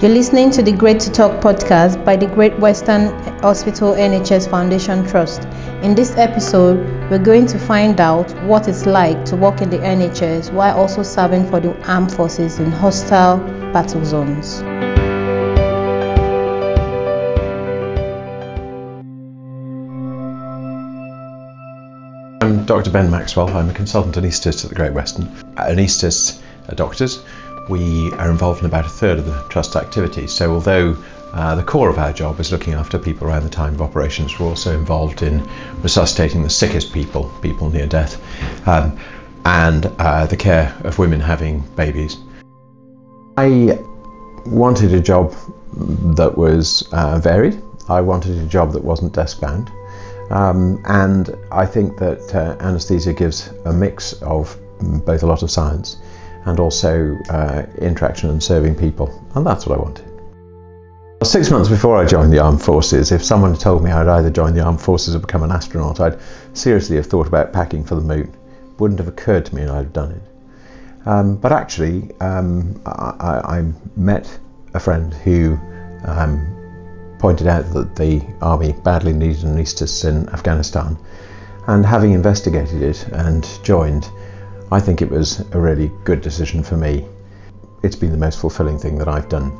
You're listening to the Great to Talk podcast by the Great Western Hospital NHS Foundation Trust. In this episode, we're going to find out what it's like to work in the NHS while also serving for the armed forces in hostile battle zones. I'm Dr. Ben Maxwell. I'm a consultant anaesthetist at the Great Western. Anaesthetists are doctors we are involved in about a third of the trust activities. So, although uh, the core of our job is looking after people around the time of operations, we're also involved in resuscitating the sickest people, people near death, um, and uh, the care of women having babies. I wanted a job that was uh, varied. I wanted a job that wasn't desk bound. Um, and I think that uh, anaesthesia gives a mix of both a lot of science and also uh, interaction and serving people. And that's what I wanted. Six months before I joined the armed forces, if someone had told me I'd either join the armed forces or become an astronaut, I'd seriously have thought about packing for the moon. It wouldn't have occurred to me and I'd have done it. Um, but actually, um, I, I, met a friend who um, pointed out that the army badly needed an anaesthetists in Afghanistan, and having investigated it and joined, I think it was a really good decision for me. It's been the most fulfilling thing that I've done.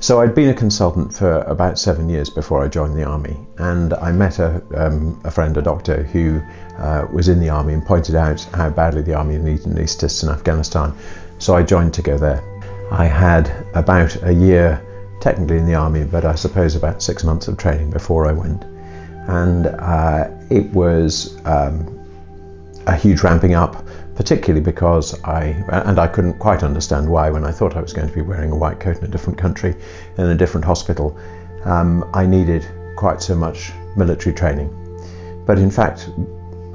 So I'd been a consultant for about seven years before I joined the army, and I met a, um, a friend, a doctor, who uh, was in the army and pointed out how badly the army needed anaesthetists in Afghanistan. So I joined to go there. I had about a year technically in the army, but I suppose about six months of training before I went and uh, it was um, a huge ramping up, particularly because I and I couldn't quite understand why when I thought I was going to be wearing a white coat in a different country in a different hospital, um, I needed quite so much military training. But in fact,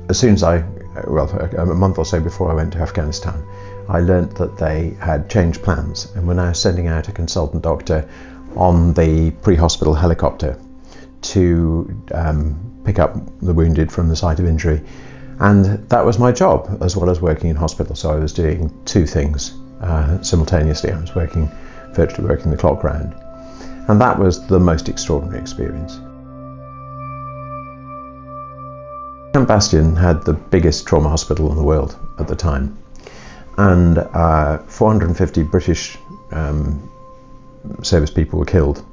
as soon as I well a month or so before I went to Afghanistan, I learnt that they had changed plans. And were now sending out a consultant doctor on the pre-hospital helicopter to um, pick up the wounded from the site of injury. And that was my job as well as working in hospital. So I was doing two things uh, simultaneously. I was working, virtually working the clock round. And that was the most extraordinary experience. Camp Bastion had the biggest trauma hospital in the world at the time. And uh, 450 British um, service people were killed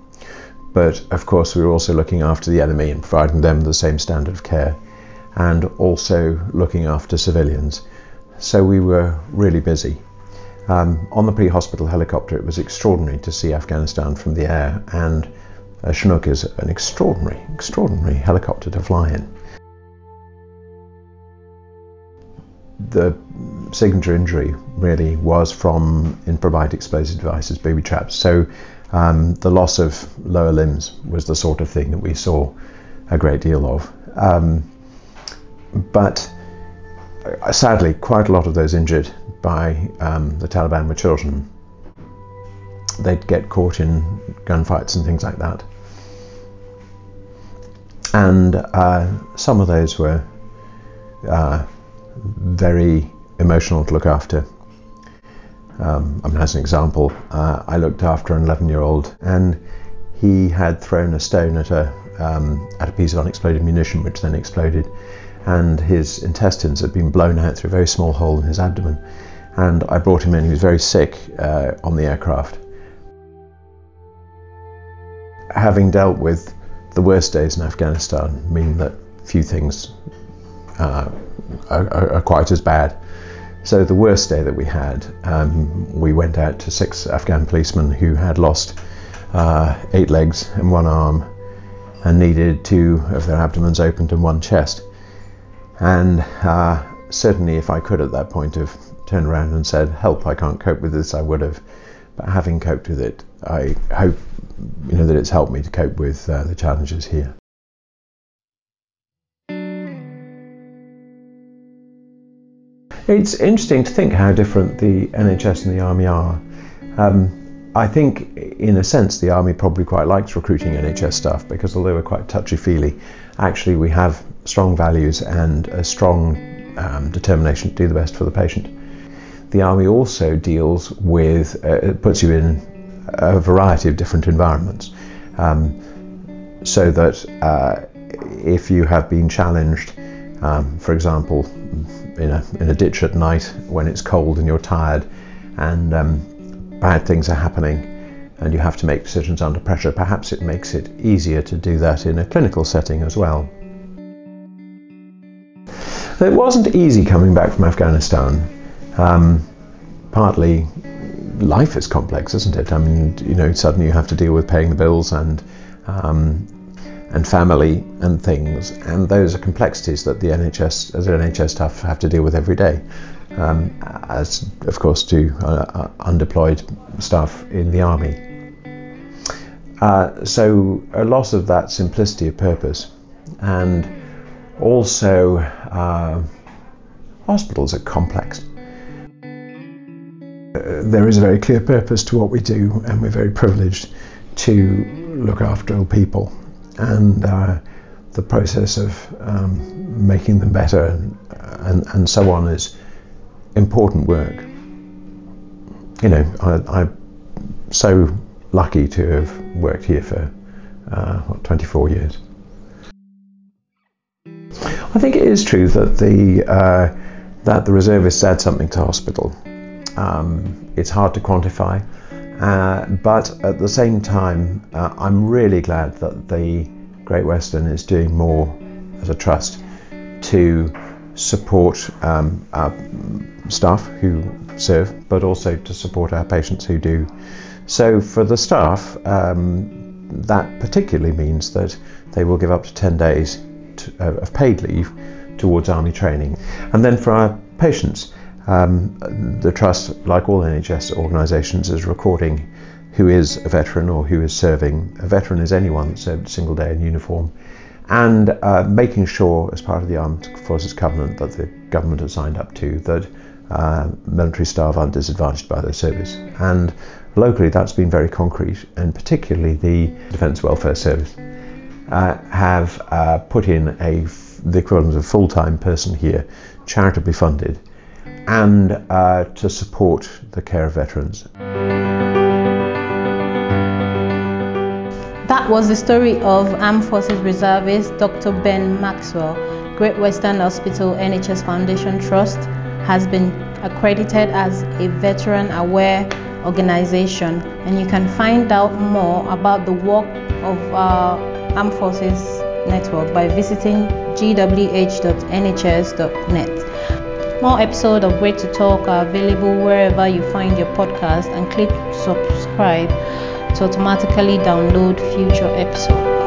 but of course, we were also looking after the enemy and providing them the same standard of care, and also looking after civilians. So we were really busy. Um, on the pre hospital helicopter, it was extraordinary to see Afghanistan from the air, and uh, Chinook is an extraordinary, extraordinary helicopter to fly in. The signature injury really was from improvised explosive devices, booby traps. So um, the loss of lower limbs was the sort of thing that we saw a great deal of. Um, but uh, sadly, quite a lot of those injured by um, the Taliban were children. They'd get caught in gunfights and things like that. And uh, some of those were uh, very emotional to look after. Um, I mean, as an example, uh, I looked after an 11 year old and he had thrown a stone at a, um, at a piece of unexploded munition, which then exploded, and his intestines had been blown out through a very small hole in his abdomen. And I brought him in, he was very sick uh, on the aircraft. Having dealt with the worst days in Afghanistan, mean that few things uh, are, are quite as bad. So the worst day that we had, um, we went out to six Afghan policemen who had lost uh, eight legs and one arm and needed two of their abdomens opened and one chest. And uh, certainly, if I could at that point have turned around and said, "Help! I can't cope with this," I would have. But having coped with it, I hope you know that it's helped me to cope with uh, the challenges here. It's interesting to think how different the NHS and the Army are. Um, I think, in a sense, the Army probably quite likes recruiting NHS staff because although we're quite touchy feely, actually we have strong values and a strong um, determination to do the best for the patient. the Army also deals with, uh, it puts you in a variety of different environments. Um, so that uh, if you have been challenged, um, for example, in a, in a ditch at night when it's cold and you're tired and um, bad things are happening and you have to make decisions under pressure, perhaps it makes it easier to do that in a clinical setting as well. It wasn't easy coming back from Afghanistan. Um, partly, life is complex, isn't it? I mean, you know, suddenly you have to deal with paying the bills and um, and family and things, and those are complexities that the NHS, as an NHS staff, have to deal with every day. Um, as of course do uh, uh, undeployed staff in the army. Uh, so a loss of that simplicity of purpose, and also uh, hospitals are complex. Uh, there is a very clear purpose to what we do, and we're very privileged to look after people and uh, the process of um, making them better and, and, and, so on is important work. You know, I, am so lucky to have worked here for uh, what, 24 years. I think it is true that the uh, that the reservists add something to hospital. Um, it's hard to quantify. Uh, but at the same time, uh, I'm really glad that the Great Western is doing more as a trust to support um, our staff who serve, but also to support our patients who do. So for the staff, um, that particularly means that they will give up to 10 days to, uh, of paid leave towards army training. And then for our patients, um, the Trust, like all NHS organisations, is recording who is a veteran or who is serving. A veteran is anyone that served a single day in uniform. And uh, making sure, as part of the Armed Forces Covenant that the government has signed up to, that uh, military staff aren't disadvantaged by their service. And locally, that's been very concrete, and particularly the Defence Welfare Service uh, have uh, put in a the equivalent of a full-time person here, charitably funded, and uh, to support the care of veterans. That was the story of Armed Forces Reservist Dr. Ben Maxwell. Great Western Hospital NHS Foundation Trust has been accredited as a veteran aware organization, and you can find out more about the work of our Armed Forces Network by visiting gwh.nhs.net. More episodes of Great to Talk are available wherever you find your podcast and click subscribe to automatically download future episodes.